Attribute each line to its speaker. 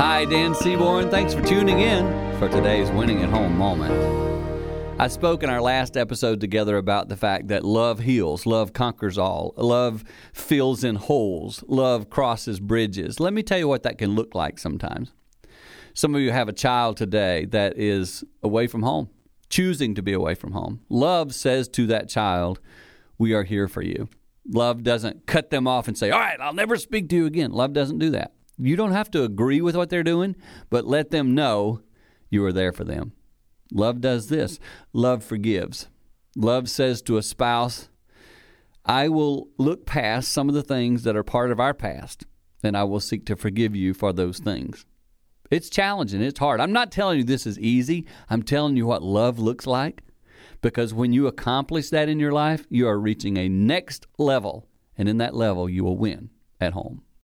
Speaker 1: Hi, Dan Seaborn. Thanks for tuning in for today's Winning at Home moment. I spoke in our last episode together about the fact that love heals, love conquers all, love fills in holes, love crosses bridges. Let me tell you what that can look like sometimes. Some of you have a child today that is away from home, choosing to be away from home. Love says to that child, We are here for you. Love doesn't cut them off and say, All right, I'll never speak to you again. Love doesn't do that. You don't have to agree with what they're doing, but let them know you are there for them. Love does this love forgives. Love says to a spouse, I will look past some of the things that are part of our past, and I will seek to forgive you for those things. It's challenging, it's hard. I'm not telling you this is easy. I'm telling you what love looks like because when you accomplish that in your life, you are reaching a next level, and in that level, you will win at home.